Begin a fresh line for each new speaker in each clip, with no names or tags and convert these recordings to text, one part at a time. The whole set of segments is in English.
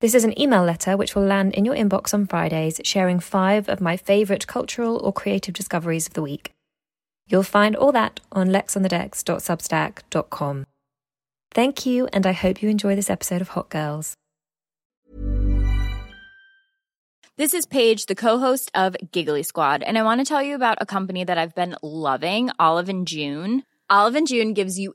This is an email letter which will land in your inbox on Fridays, sharing five of my favourite cultural or creative discoveries of the week. You'll find all that on lexonthedecks.substack.com. Thank you, and I hope you enjoy this episode of Hot Girls.
This is Paige, the co-host of Giggly Squad, and I want to tell you about a company that I've been loving, Olive and June. Olive and June gives you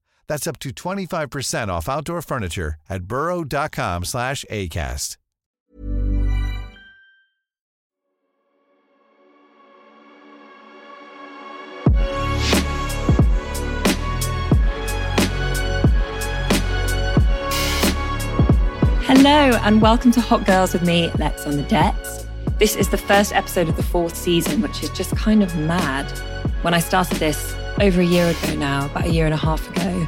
That's up to 25% off outdoor furniture at burrow.com slash ACAST.
Hello, and welcome to Hot Girls with me, Lex on the Decks. This is the first episode of the fourth season, which is just kind of mad. When I started this over a year ago now, about a year and a half ago,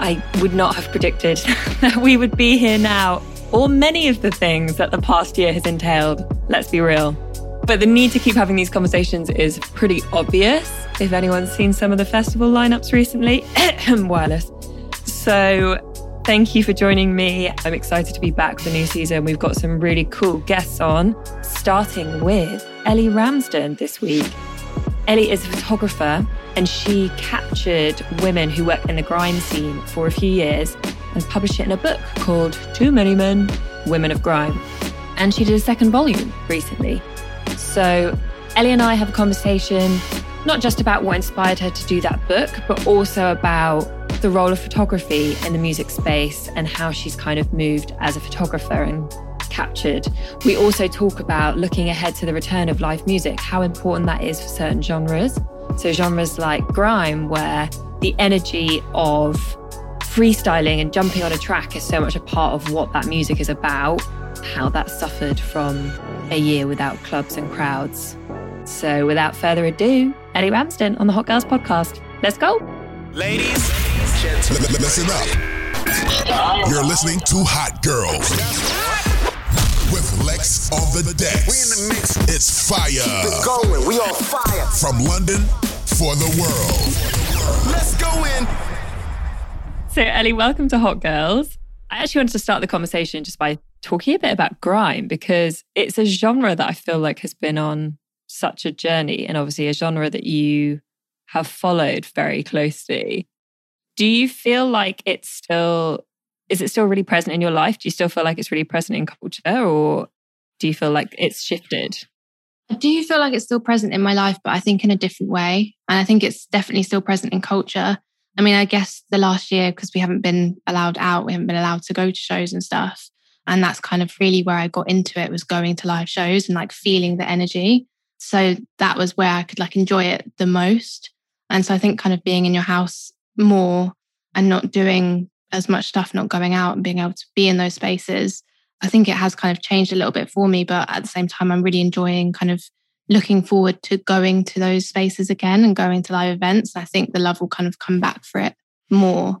I would not have predicted that we would be here now, or many of the things that the past year has entailed. Let's be real. But the need to keep having these conversations is pretty obvious. If anyone's seen some of the festival lineups recently, wireless. So thank you for joining me. I'm excited to be back for the new season. We've got some really cool guests on, starting with Ellie Ramsden this week. Ellie is a photographer and she captured women who work in the grime scene for a few years and published it in a book called Too Many Men, Women of Grime. And she did a second volume recently. So Ellie and I have a conversation not just about what inspired her to do that book, but also about the role of photography in the music space and how she's kind of moved as a photographer and captured. We also talk about looking ahead to the return of live music, how important that is for certain genres. So, genres like grime, where the energy of freestyling and jumping on a track is so much a part of what that music is about, how that suffered from a year without clubs and crowds. So, without further ado, Ellie Ramsden on the Hot Girls podcast. Let's go.
Ladies,
L- listen up. You're listening to Hot Girls with Lex on the decks.
we in the mix.
It's fire
Going, we on fire.
from London for the world.
Let's go in.
So, Ellie, welcome to Hot Girls. I actually wanted to start the conversation just by talking a bit about grime because it's a genre that I feel like has been on such a journey and obviously a genre that you have followed very closely. Do you feel like it's still, is it still really present in your life? Do you still feel like it's really present in culture or do you feel like it's shifted?
I do feel like it's still present in my life, but I think in a different way. And I think it's definitely still present in culture. I mean, I guess the last year, because we haven't been allowed out, we haven't been allowed to go to shows and stuff. And that's kind of really where I got into it was going to live shows and like feeling the energy. So that was where I could like enjoy it the most. And so I think kind of being in your house more and not doing as much stuff, not going out and being able to be in those spaces, I think it has kind of changed a little bit for me. But at the same time, I'm really enjoying kind of looking forward to going to those spaces again and going to live events. I think the love will kind of come back for it more.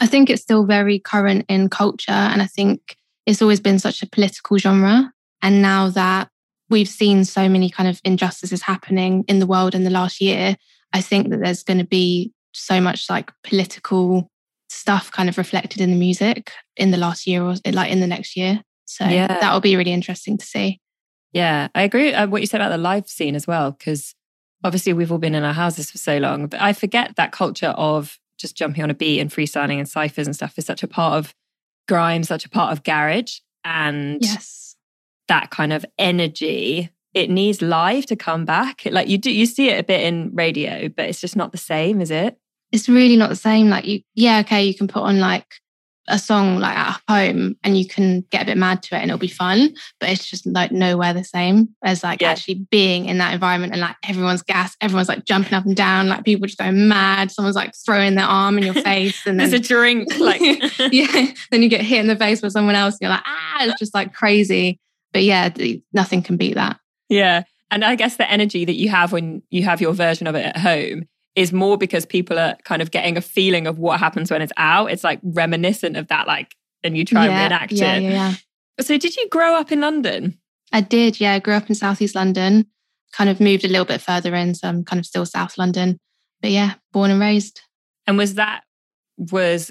I think it's still very current in culture. And I think it's always been such a political genre. And now that we've seen so many kind of injustices happening in the world in the last year, I think that there's going to be so much like political stuff kind of reflected in the music in the last year or like in the next year. So
Yeah.
that will be really interesting to see.
Yeah, I agree uh, what you said about the live scene as well, because obviously we've all been in our houses for so long, but I forget that culture of just jumping on a beat and freestyling and ciphers and stuff is such a part of grime, such a part of garage, and
Yes.
that kind of energy. It needs live to come back. Like you do, you see it a bit in radio, but it's just not the same, is it?
It's really not the same. Like you, yeah, okay, you can put on like a song like at home and you can get a bit mad to it and it'll be fun, but it's just like nowhere the same as like
Yeah.
actually being in that environment and like everyone's gas, everyone's like jumping up and down, like people just going mad. Someone's like throwing their arm in your face and
There's
then
a drink, like
yeah, then you get hit in the face by someone else and you're like, ah, it's just like crazy. But yeah, th- nothing can beat that.
Yeah. And I guess the energy that you have when you have your version of it at home is more because people are kind of getting a feeling of what happens when it's out. It's like reminiscent of that, like, and you try and
yeah,
reenact
yeah,
it.
yeah, yeah.
So, did you grow up in London?
I did, yeah. I grew up in Southeast London, kind of moved a little bit further in, so I'm kind of still South London. But yeah, born and raised.
And was that, was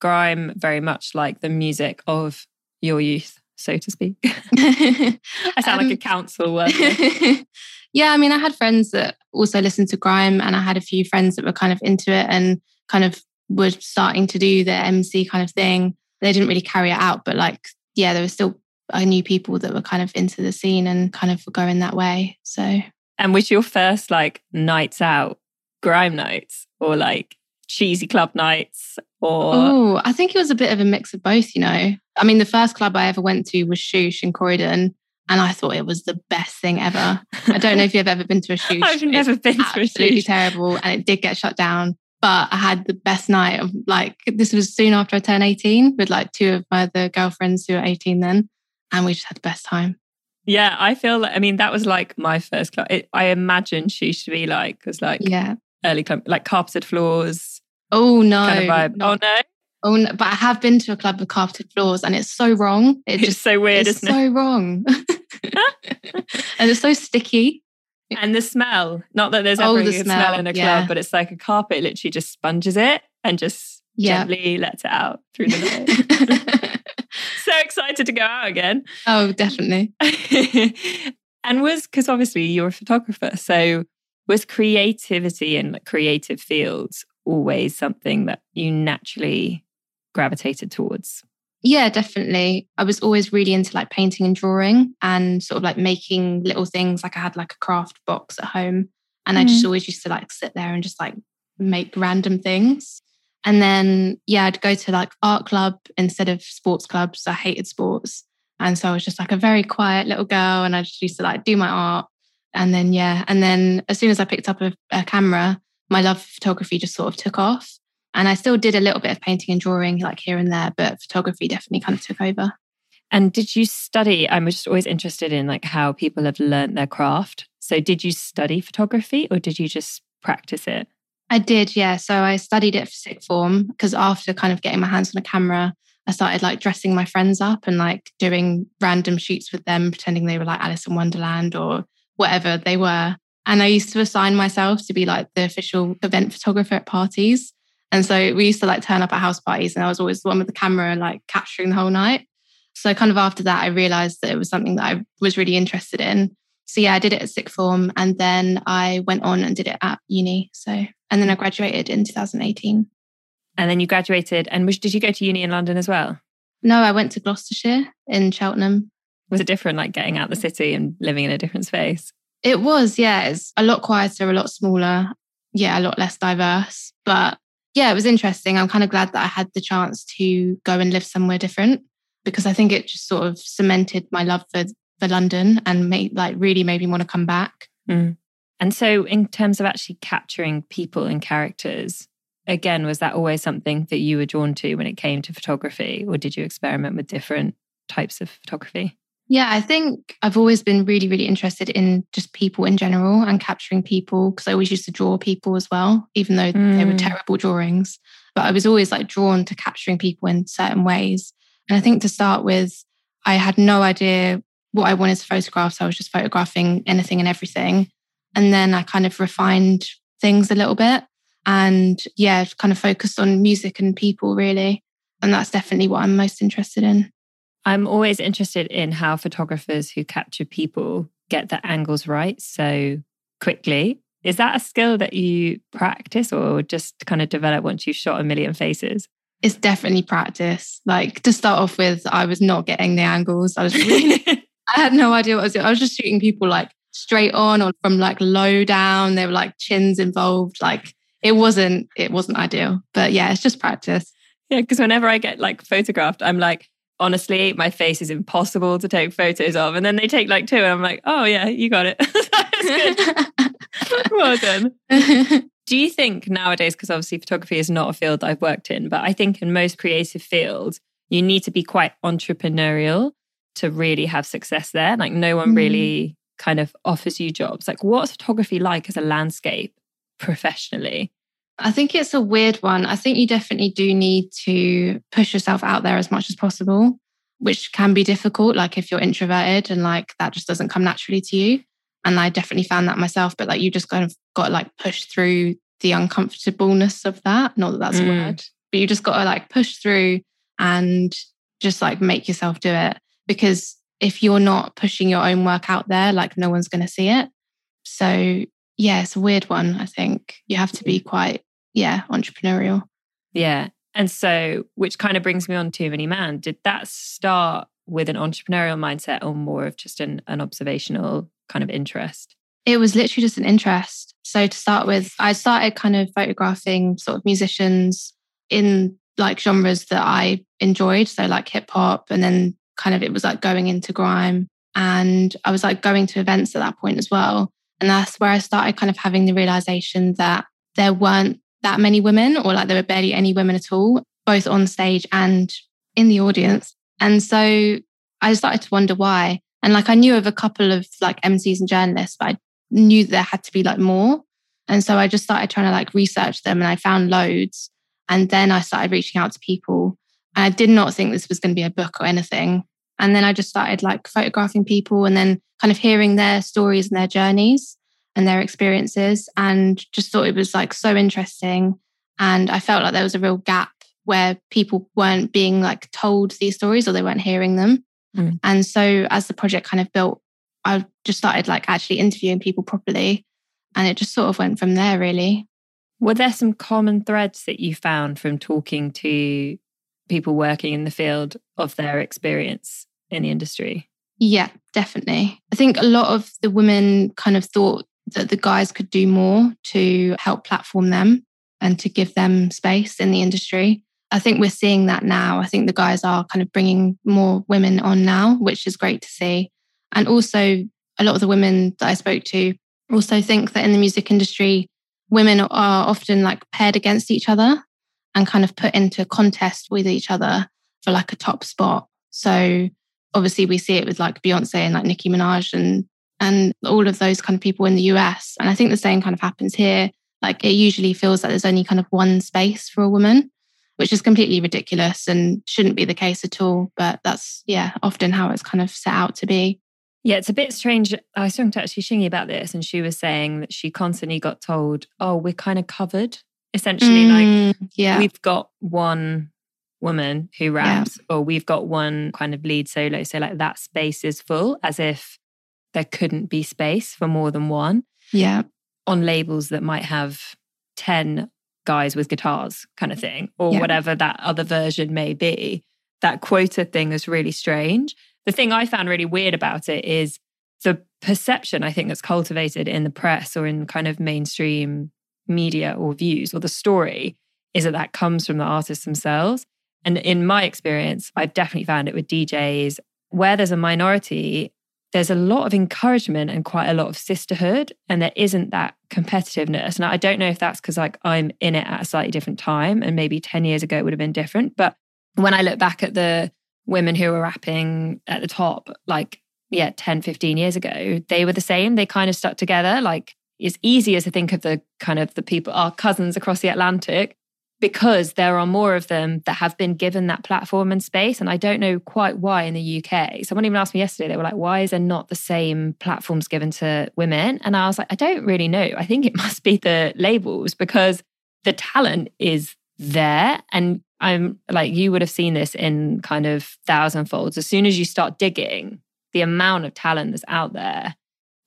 grime very much like the music of your youth, so to speak? I sound
Um,
like a council worker.
yeah, I mean, I had friends that also listened to grime, and I had a few friends that were kind of into it and kind of were starting to do the MC kind of thing. They didn't really carry it out, but like, yeah, there was still I knew people that were kind of into the scene and kind of were going that way. So
And was your first like nights out grime nights or like cheesy club nights or
Oh, I think it was a bit of a mix of both, you know. I mean, the first club I ever went to was Shoosh in Croydon, and I thought it was the best thing ever. I don't know if you've ever been to a shoot.
I've never been to a
shoot.
absolutely
terrible, and it did get shut down. But I had the best night of like this was soon after I turned 18 with like two of my other girlfriends who were 18 then, and we just had the best time.
Yeah, I feel like, I mean, that was like my first club. It, I imagine she to be like, because like
Yeah.
early club, like carpeted floors
Oh no.
kind of vibe.
not-
oh no,
oh no. But I have been to a club with carpeted floors, and it's so wrong. It
it's
just
so weird,
it's
isn't
so wrong. and it's so sticky.
And the smell, not that there's
Oh,
ever a
the
good smell,
smell,
in a club,
yeah.
but it's like a carpet literally just sponges it and just
Yeah.
gently lets it out through the night. so excited to go out again.
oh, definitely.
and was because obviously you're a photographer, so was creativity in like creative fields always something that you naturally gravitated towards?
Yeah, definitely. I was always really into like painting and drawing and sort of like making little things. Like I had like a craft box at home and I just mm. always used to like sit there and just like make random things. And then, yeah, I'd go to like art club instead of sports clubs. I hated sports. And so I was just like a very quiet little girl and I just used to like do my art. And then, yeah. And then as soon as I picked up a, a camera, my love for photography just sort of took off. And I still did a little bit of painting and drawing, like here and there, but photography definitely kind of took over.
And did you study? I'm just always interested in like how people have learnt their craft. So did you study photography or did you just practice it?
I did, yeah. So I studied it for sixth form because after kind of getting my hands on a camera, I started like dressing my friends up and like doing random shoots with them, pretending they were like Alice in Wonderland or whatever they were. And I used to assign myself to be like the official event photographer at parties. And so we used to like turn up at house parties and I was always the one with the camera and like capturing the whole night. So kind of after that, I realized that it was something that I was really interested in. So yeah, I did it at sixth form and then I went on and did it at uni. So, and then I graduated in 2018.
And then you graduated and was, did you go to uni in London as well?
No, I went to Gloucestershire in Cheltenham.
Was it different like getting out the city and living in a different space?
It was, yeah, it's a lot quieter, a lot smaller. Yeah, a lot less diverse. But yeah, it was interesting. I'm kind of glad that I had the chance to go and live somewhere different because I think it just sort of cemented my love for, for London and made like really made me want to come back. Mm.
And so, in terms of actually capturing people and characters, again, was that always something that you were drawn to when it came to photography, or did you experiment with different types of photography?
Yeah, I think I've always been really, really interested in just people in general and capturing people because I always used to draw people as well, even though they were
Mm.
terrible drawings. but I was always like drawn to capturing people in certain ways. And I think to start with, I had no idea what I wanted to photograph. So I was just photographing anything and everything. And then I kind of refined things a little bit and yeah, kind of focused on music and people really. And that's definitely what I'm most interested in.
I'm always interested in how photographers who capture people get the angles right so quickly. Is that a skill that you practice or just kind of develop once you've shot a million faces?
It's definitely practice. Like to start off with, I was not getting the angles. I was really, I had no idea what I was doing. I was just shooting people like straight on or from like low down. They were like chins involved. Like it wasn't, it wasn't ideal. But yeah, it's just practice.
Yeah, because whenever I get like photographed, I'm like, honestly, my face is impossible to take photos of. And then they take like two, and I'm like, oh, yeah, you got it. well done. Do you think nowadays, because obviously photography is not a field I've worked in, but I think in most creative fields, you need to be quite entrepreneurial to really have success there. Like, no one mm. really kind of offers you jobs. Like, what's photography like as a landscape professionally?
I think it's a weird one. I think you definitely do need to push yourself out there as much as possible, which can be difficult. Like if you're introverted and like that just doesn't come naturally to you. And I definitely found that myself, but like you just kind of got to like push through the uncomfortableness of that. Not that that's mm. a word, but you just got to like push through and just like make yourself do it. Because if you're not pushing your own work out there, like no one's going to see it. So yeah, it's a weird one. I think you have to be quite, yeah, entrepreneurial.
Yeah. And so, which kind of brings me on to Many Men. Did that start with an entrepreneurial mindset or more of just an, an observational kind of interest?
It was literally just an interest. So, to start with, I started kind of photographing sort of musicians in like genres that I enjoyed. So, like hip hop, and then kind of it was like going into grime. And I was like going to events at that point as well. And that's where I started kind of having the realization that there weren't that many women, or like there were barely any women at all, both on stage and in the audience. And so I started to wonder why. And like I knew of a couple of like MCs and journalists, but I knew there had to be like more. And so I just started trying to like research them and I found loads. And then I started reaching out to people. And I did not think this was going to be a book or anything. And then I just started like photographing people and then kind of hearing their stories and their journeys and their experiences and just thought it was like so interesting. And I felt like there was a real gap where people weren't being like told these stories or they weren't hearing them. Mm. And so as the project kind of built, I just started like actually interviewing people properly. And it just sort of went from there, really.
Were there some common threads that you found from talking to people working in the field of their experience in the industry?
Yeah, definitely. I think a lot of the women kind of thought that the guys could do more to help platform them and to give them space in the industry. I think we're seeing that now. I think the guys are kind of bringing more women on now, which is great to see. And also, a lot of the women that I spoke to also think that in the music industry, women are often like paired against each other and kind of put into contest with each other for like a top spot. So obviously we see it with like Beyonce and like Nicki Minaj and and all of those kind of people in the US. And I think the same kind of happens here. Like it usually feels like there's only kind of one space for a woman, which is completely ridiculous and shouldn't be the case at all. But that's yeah, often how it's kind of set out to be.
Yeah, it's a bit strange. I was talking to actually Shingai about this, and she was saying that she constantly got told, "Oh, we're kind of covered." Essentially, mm, like yeah, we've got one woman who raps, yeah. or we've got one kind of lead solo. So like that space is full, as if there couldn't be space for more than one.
Yeah.
On labels that might have 10 guys with guitars, kind of thing, or yeah. whatever that other version may be. That quota thing is really strange. The thing I found really weird about it is the perception I think that's cultivated in the press or in kind of mainstream media or views or the story is that that comes from the artists themselves. And in my experience, I've definitely found it with DJs where there's a minority, there's a lot of encouragement and quite a lot of sisterhood, and there isn't that competitiveness. And I don't know if that's because like I'm in it at a slightly different time, and maybe 10 years ago it would have been different. But when I look back at the women who were rapping at the top, like, yeah, 10, 15 years ago, they were the same. They kind of stuck together. Like, it's easy as to think of the kind of the people, our cousins across the Atlantic because there are more of them that have been given that platform and space. And I don't know quite why in the UK. Someone even asked me yesterday, they were like, why is there not the same platforms given to women? And I was like, I don't really know. I think it must be the labels because the talent is there. And I'm like, you would have seen this in kind of thousand folds. As soon as you start digging, the amount of talent that's out there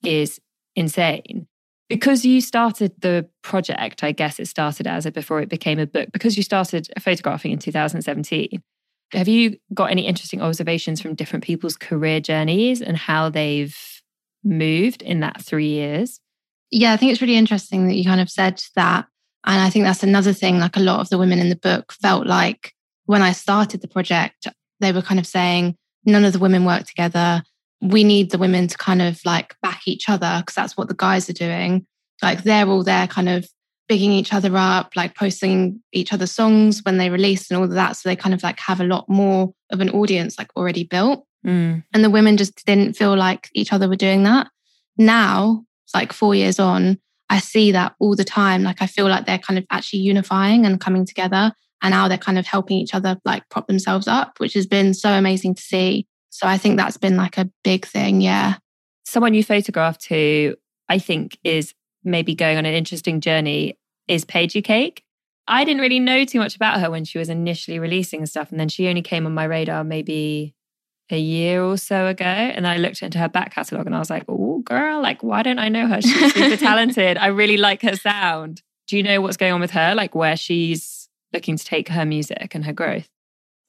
is insane because you started the project, I guess it started as it before it became a book, because you started photographing in 2017. Have you got any interesting observations from different people's career journeys and how they've moved in that three years?
Yeah, I think it's really interesting that you kind of said that. And I think that's another thing, like a lot of the women in the book felt like when I started the project, they were kind of saying, none of the women work together we need the women to kind of like back each other because that's what the guys are doing. Like they're all there kind of bigging each other up, like posting each other's songs when they release and all of that. So they kind of like have a lot more of an audience like already built.
Mm.
And the women just didn't feel like each other were doing that. Now, it's like four years on, I see that all the time. Like I feel like they're kind of actually unifying and coming together. And now they're kind of helping each other like prop themselves up, which has been so amazing to see. So I think that's been like a big thing. Yeah.
Someone you photographed who I think is maybe going on an interesting journey is Paigey Cakey. I didn't really know too much about her when she was initially releasing stuff. And then she only came on my radar maybe a year or so ago. And I looked into her back catalogue and I was like, oh, girl, like, why don't I know her? She's super talented. I really like her sound. Do you know what's going on with her? Like, where she's looking to take her music and her growth?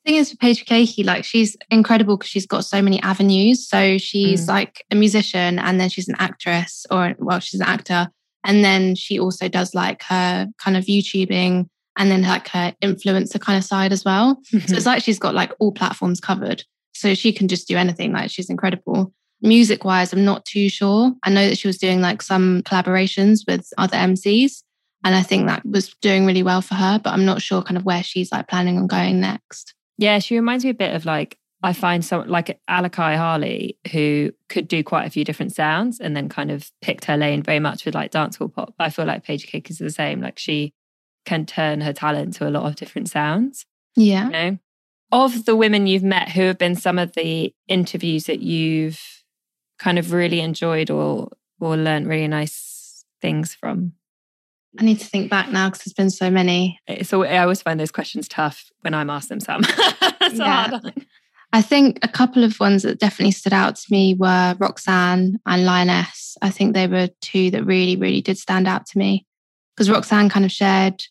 Thing is for Paigey Cakey, like she's incredible because she's got so many avenues. So she's mm. like a musician and then she's an actress or well, she's an actor. And then she also does like her kind of YouTubing and then like her influencer kind of side as well. Mm-hmm. So it's like she's got like all platforms covered. So she can just do anything. Like she's incredible. Music wise, I'm not too sure. I know that she was doing like some collaborations with other MCs. And I think that was doing really well for her, but I'm not sure kind of where she's like planning on going next.
Yeah, she reminds me a bit of like I find some like Alicai Harley who could do quite a few different sounds and then kind of picked her lane very much with like dancehall pop. I feel like Paigey Cakey is the same. Like she can turn her talent to a lot of different sounds.
Yeah.
You know? Of the women you've met, who have been some of the interviews that you've kind of really enjoyed or or learned really nice things from?
I need to think back now because there's been so many.
So I always find those questions tough when I'm asked them, Sam.
yeah. I think a couple of ones that definitely stood out to me were Roxxxan and Lioness. I think they were two that really, really did stand out to me because Roxxxan kind of shared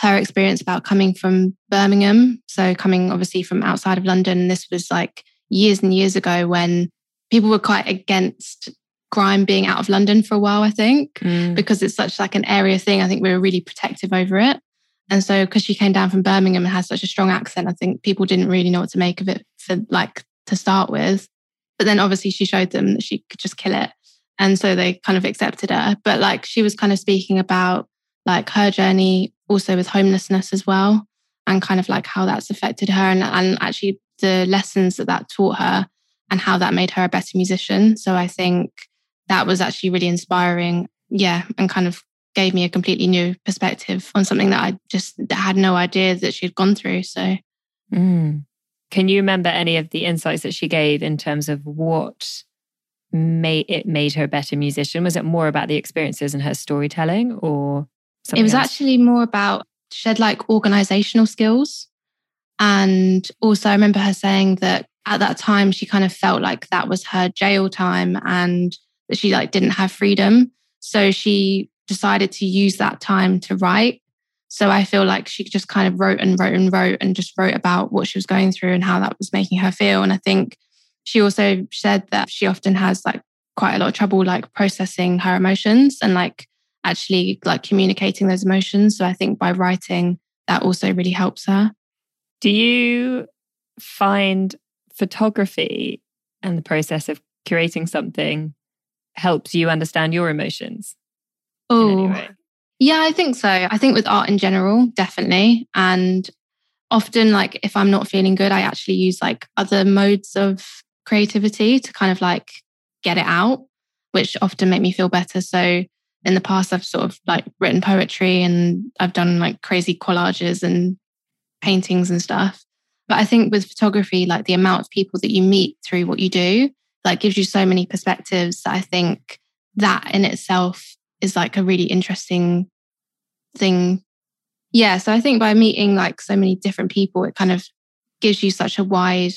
her experience about coming from Birmingham. So, coming obviously from outside of London. This was like years and years ago when people were quite against grime being out of London for a while, I think, mm. because it's such like an area thing. I think we were really protective over it. And so because she came down from Birmingham and has such a strong accent, I think people didn't really know what to make of it for like to start with. But then obviously she showed them that she could just kill it. And so they kind of accepted her. But like she was kind of speaking about like her journey also with homelessness as well and kind of like how that's affected her and, and actually the lessons that that taught her and how that made her a better musician. So I think that was actually really inspiring. Yeah. And kind of gave me a completely new perspective on something that I just had no idea that she'd gone through. So,
mm. can you remember any of the insights that she gave in terms of what made it made her a better musician? Was it more about the experiences and her storytelling, or
it was
else?
actually more about she had like organizational skills, and also I remember her saying that at that time she kind of felt like that was her jail time and that she like didn't have freedom. So she decided to use that time to write. So I feel like she just kind of wrote and wrote and wrote and just wrote about what she was going through and how that was making her feel. And I think she also said that she often has like quite a lot of trouble like processing her emotions and like actually like communicating those emotions. So I think by writing, that also really helps her.
Do you find photography and the process of curating something helps you understand your emotions?
Oh, yeah, I think so. I think with art in general, definitely. And often, like, if I'm not feeling good, I actually use like other modes of creativity to kind of like get it out, which often make me feel better. So, in the past I've sort of like written poetry and I've done like crazy collages and paintings and stuff. But I think with photography, like the amount of people that you meet through what you do, like gives you so many perspectives that I think that in itself is like a really interesting thing. Yeah. So I think by meeting like so many different people, it kind of gives you such a wide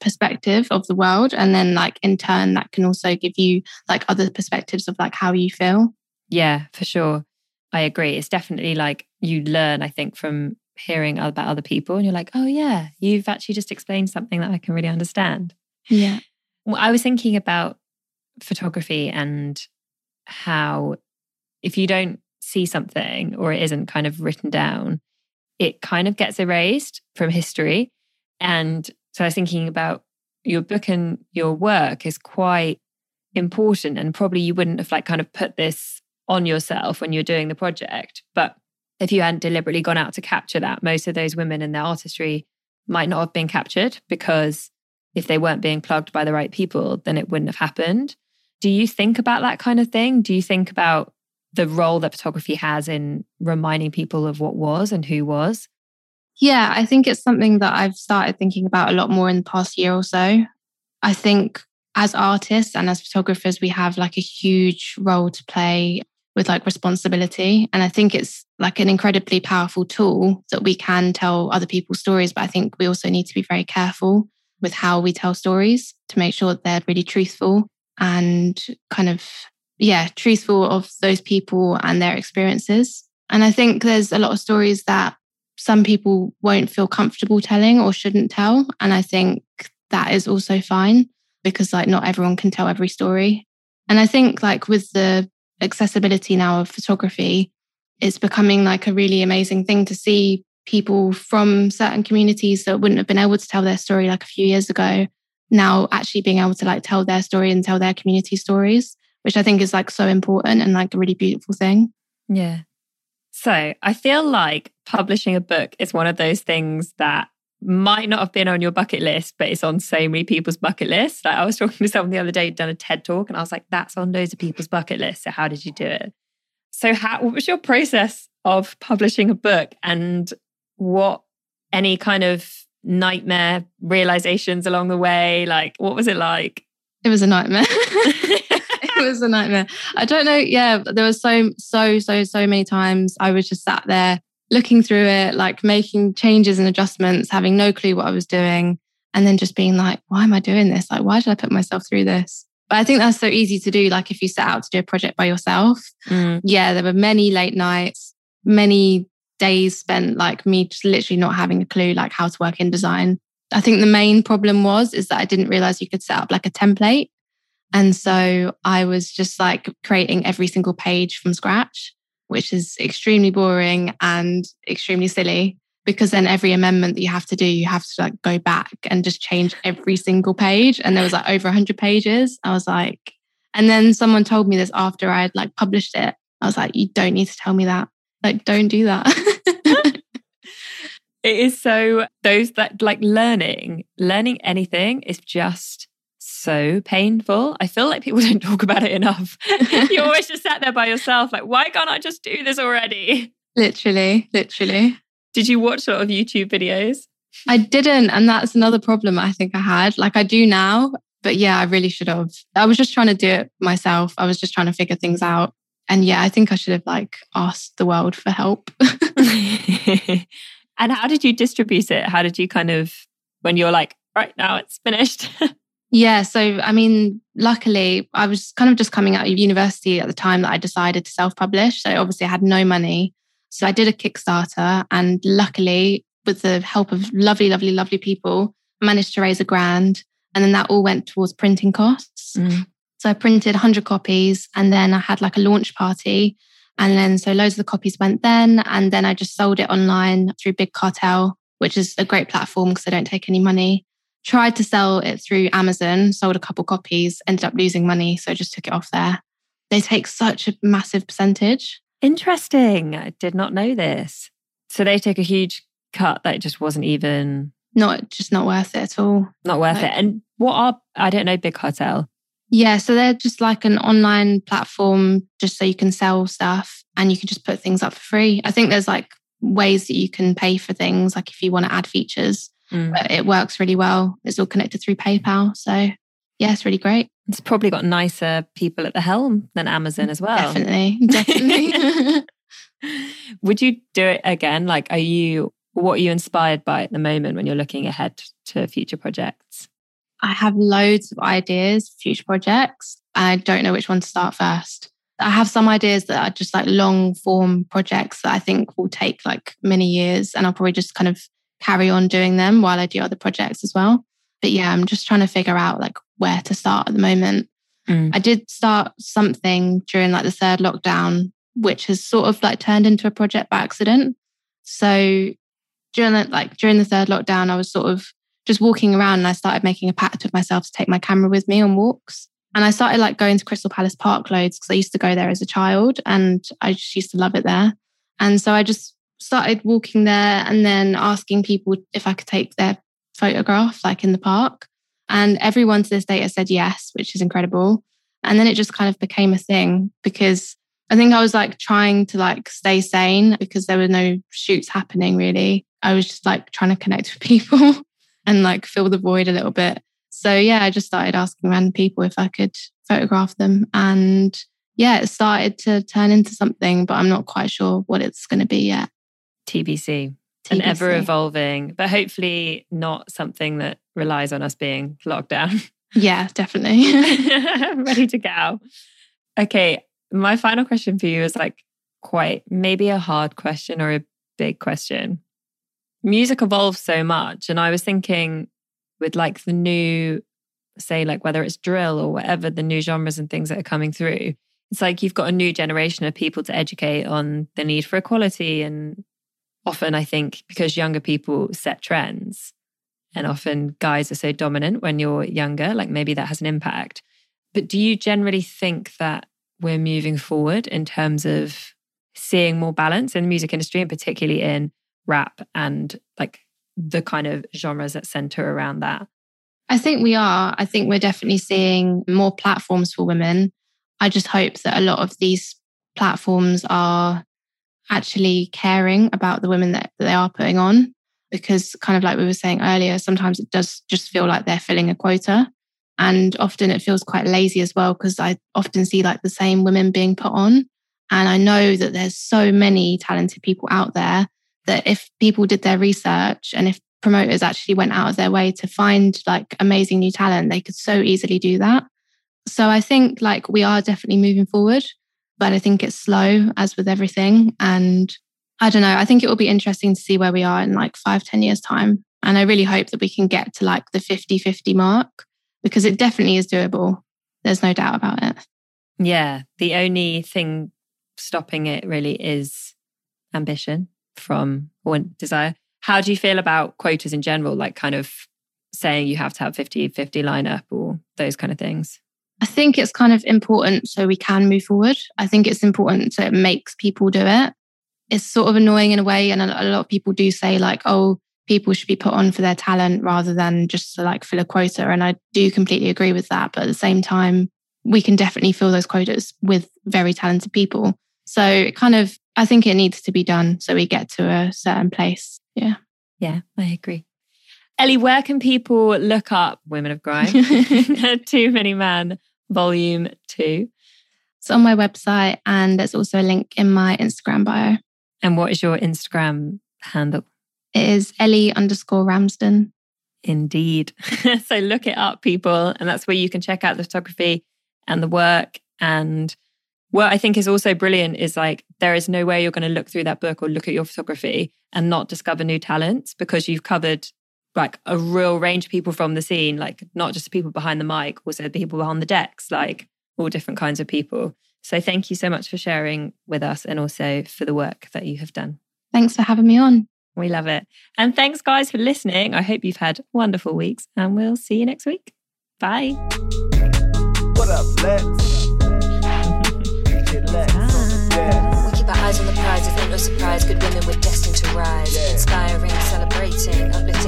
perspective of the world. And then like in turn, that can also give you like other perspectives of like how you feel.
Yeah, for sure. I agree. It's definitely like you learn, I think, from hearing about other people and you're like, oh, yeah, you've actually just explained something that I can really understand.
Yeah.
Well, I was thinking about photography and how if you don't see something or it isn't kind of written down, it kind of gets erased from history. And so I was thinking about your book and your work is quite important. And probably you wouldn't have like kind of put this on yourself when you're doing the project. But if you hadn't deliberately gone out to capture that, most of those women and their artistry might not have been captured because if they weren't being plugged by the right people, then it wouldn't have happened. Do you think about that kind of thing? Do you think about the role that photography has in reminding people of what was and who was?
Yeah, I think it's something that I've started thinking about a lot more in the past year or so. I think as artists and as photographers, we have like a huge role to play with like responsibility. And I think it's like an incredibly powerful tool that we can tell other people's stories. But I think we also need to be very careful with how we tell stories to make sure they're really truthful and kind of, yeah, truthful of those people and their experiences. And I think there's a lot of stories that some people won't feel comfortable telling or shouldn't tell. And I think that is also fine because like not everyone can tell every story. And I think like with the accessibility now of photography, it's becoming like a really amazing thing to see people from certain communities that wouldn't have been able to tell their story like a few years ago now actually being able to like tell their story and tell their community stories which i think is like so important and like a really beautiful thing
yeah so i feel like publishing a book is one of those things that might not have been on your bucket list, but it's on so many people's bucket list. Like I was talking to someone the other day, done a TED talk, and I was like, that's on loads of people's bucket list. So how did you do it? So how what was your process of publishing a book and what any kind of nightmare realizations along the way? Like what was it like?
It was a nightmare. it was a nightmare. I don't know. Yeah, there was so, so, so, so many times I was just sat there looking through it, like making changes and adjustments, having no clue what I was doing, and then just being like, why am I doing this? Like, why did I put myself through this? But I think that's so easy to do. Like, if you set out to do a project by yourself, mm. yeah, there were many late nights, many days spent like me just literally not having a clue like how to work in design. I think the main problem was is that I didn't realize you could set up like a template. And so I was just like creating every single page from scratch which is extremely boring and extremely silly because then every amendment that you have to do, you have to like go back and just change every single page. And there was like over 100 pages. I was like, and then someone told me this after I had like published it. I was like, you don't need to tell me that. Like, don't do that.
it is so, those that like learning, learning anything is just so painful. I feel like people don't talk about it enough. you always just sat there by yourself, like, why can't I just do this already?
Literally, literally.
Did you watch a lot of YouTube videos?
I didn't. And that's another problem I think I had. Like I do now, but yeah, I really should have. I was just trying to do it myself. I was just trying to figure things out. And yeah, I think I should have like asked the world for help.
and how did you distribute it? How did you kind of, when you're like, right now it's finished?
Yeah. So, I mean, luckily, I was kind of just coming out of university at the time that I decided to self publish. So, obviously, I had no money. So, I did a Kickstarter. And luckily, with the help of lovely, lovely, lovely people, managed to raise a grand. And then that all went towards printing costs. Mm. So, I printed 100 copies and then I had like a launch party. And then, so loads of the copies went then. And then I just sold it online through Big Cartel, which is a great platform because I don't take any money tried to sell it through Amazon, sold a couple copies, ended up losing money. So I just took it off there. They take such a massive percentage.
Interesting. I did not know this. So they take a huge cut that just wasn't even
not just not worth it at all.
Not worth like, it. And what are I don't know Big Cartel.
Yeah, so they're just like an online platform just so you can sell stuff and you can just put things up for free. I think there's like ways that you can pay for things, like if you want to add features,
Mm.
but it works really well. It's all connected through PayPal. So yeah, it's really great.
It's probably got nicer people at the helm than Amazon as well.
Definitely. Definitely.
Would you do it again? Like, are you, what are you inspired by at the moment when you're looking ahead to future projects?
I have loads of ideas, future projects. I don't know which one to start first. I have some ideas that are just like long form projects that I think will take like many years and I'll probably just kind of carry on doing them while I do other projects as well. But yeah, I'm just trying to figure out like where to start at the moment.
Mm.
I did start something during like the third lockdown, which has sort of like turned into a project by accident. So during the, like during the third lockdown, I was sort of just walking around and I started making a pact with myself to take my camera with me on walks. And I started like going to Crystal Palace Park loads because I used to go there as a child and I just used to love it there. And so I just started walking there and then asking people if I could take their photograph like in the park. And everyone to this day has said yes, which is incredible. And then it just kind of became a thing because I think I was like trying to like stay sane because there were no shoots happening really. I was just like trying to connect with people and like fill the void a little bit. So yeah, I just started asking random people if I could photograph them. And yeah, it started to turn into something, but I'm not quite sure what it's going to be yet.
TBC. An
TBC.
ever evolving, but hopefully not something that relies on us being locked down.
Yeah, definitely.
ready to go. Okay, my final question for you is like quite maybe a hard question or a big question. Music evolves so much, and I was thinking with like the new, say, like whether it's drill or whatever the new genres and things that are coming through, it's like you've got a new generation of people to educate on the need for equality. And often, I think because younger people set trends, and often guys are so dominant when you're younger, like maybe that has an impact. But do you generally think that we're moving forward in terms of seeing more balance in the music industry, and particularly in rap and like the kind of genres that center around that?
I think we are. I think we're definitely seeing more platforms for women. I just hope that a lot of these platforms are actually caring about the women that, that they are putting on. Because, kind of like we were saying earlier, sometimes it does just feel like they're filling a quota. And often it feels quite lazy as well, because I often see like the same women being put on. And I know that there's so many talented people out there that if people did their research and if promoters actually went out of their way to find like amazing new talent, they could so easily do that. So I think like we are definitely moving forward, but I think it's slow as with everything. And I don't know, I think it will be interesting to see where we are in like five, ten years' time. And I really hope that we can get to like the 50 50 mark because it definitely is doable. There's no doubt about it.
Yeah. The only thing stopping it really is ambition from or desire. How do you feel about quotas in general? Like kind of saying you have to have 50 50 lineup or those kind of things?
I think it's kind of important so we can move forward. I think it's important so it makes people do it. It's sort of annoying in a way. And a a lot of people do say, like, oh, people should be put on for their talent rather than just to like fill a quota. And I do completely agree with that. But at the same time, we can definitely fill those quotas with very talented people. So it kind of, I think it needs to be done so we get to a certain place. Yeah.
Yeah, I agree. Ellie, where can people look up Women of Grime? Too Many Men, Volume 2.
It's on my website and there's also a link in my Instagram bio.
And what is your Instagram handle?
It is Ellie underscore Ramsden.
Indeed. so look it up, people. And that's where you can check out the photography and the work. And what I think is also brilliant is like, there is no way you're going to look through that book or look at your photography and not discover new talents because you've covered like a real range of people from the scene, like not just the people behind the mic, also the people behind the decks, like all different kinds of people. So thank you so much for sharing with us and also for the work that you have done.
Thanks for having me on.
We love it. And thanks, guys, for listening. I hope you've had wonderful weeks and we'll see you next week. Bye.
What up, Lex?
Eyes on the prize, it's no surprise. Good women we're destined to rise. Inspiring, celebrating, uplifting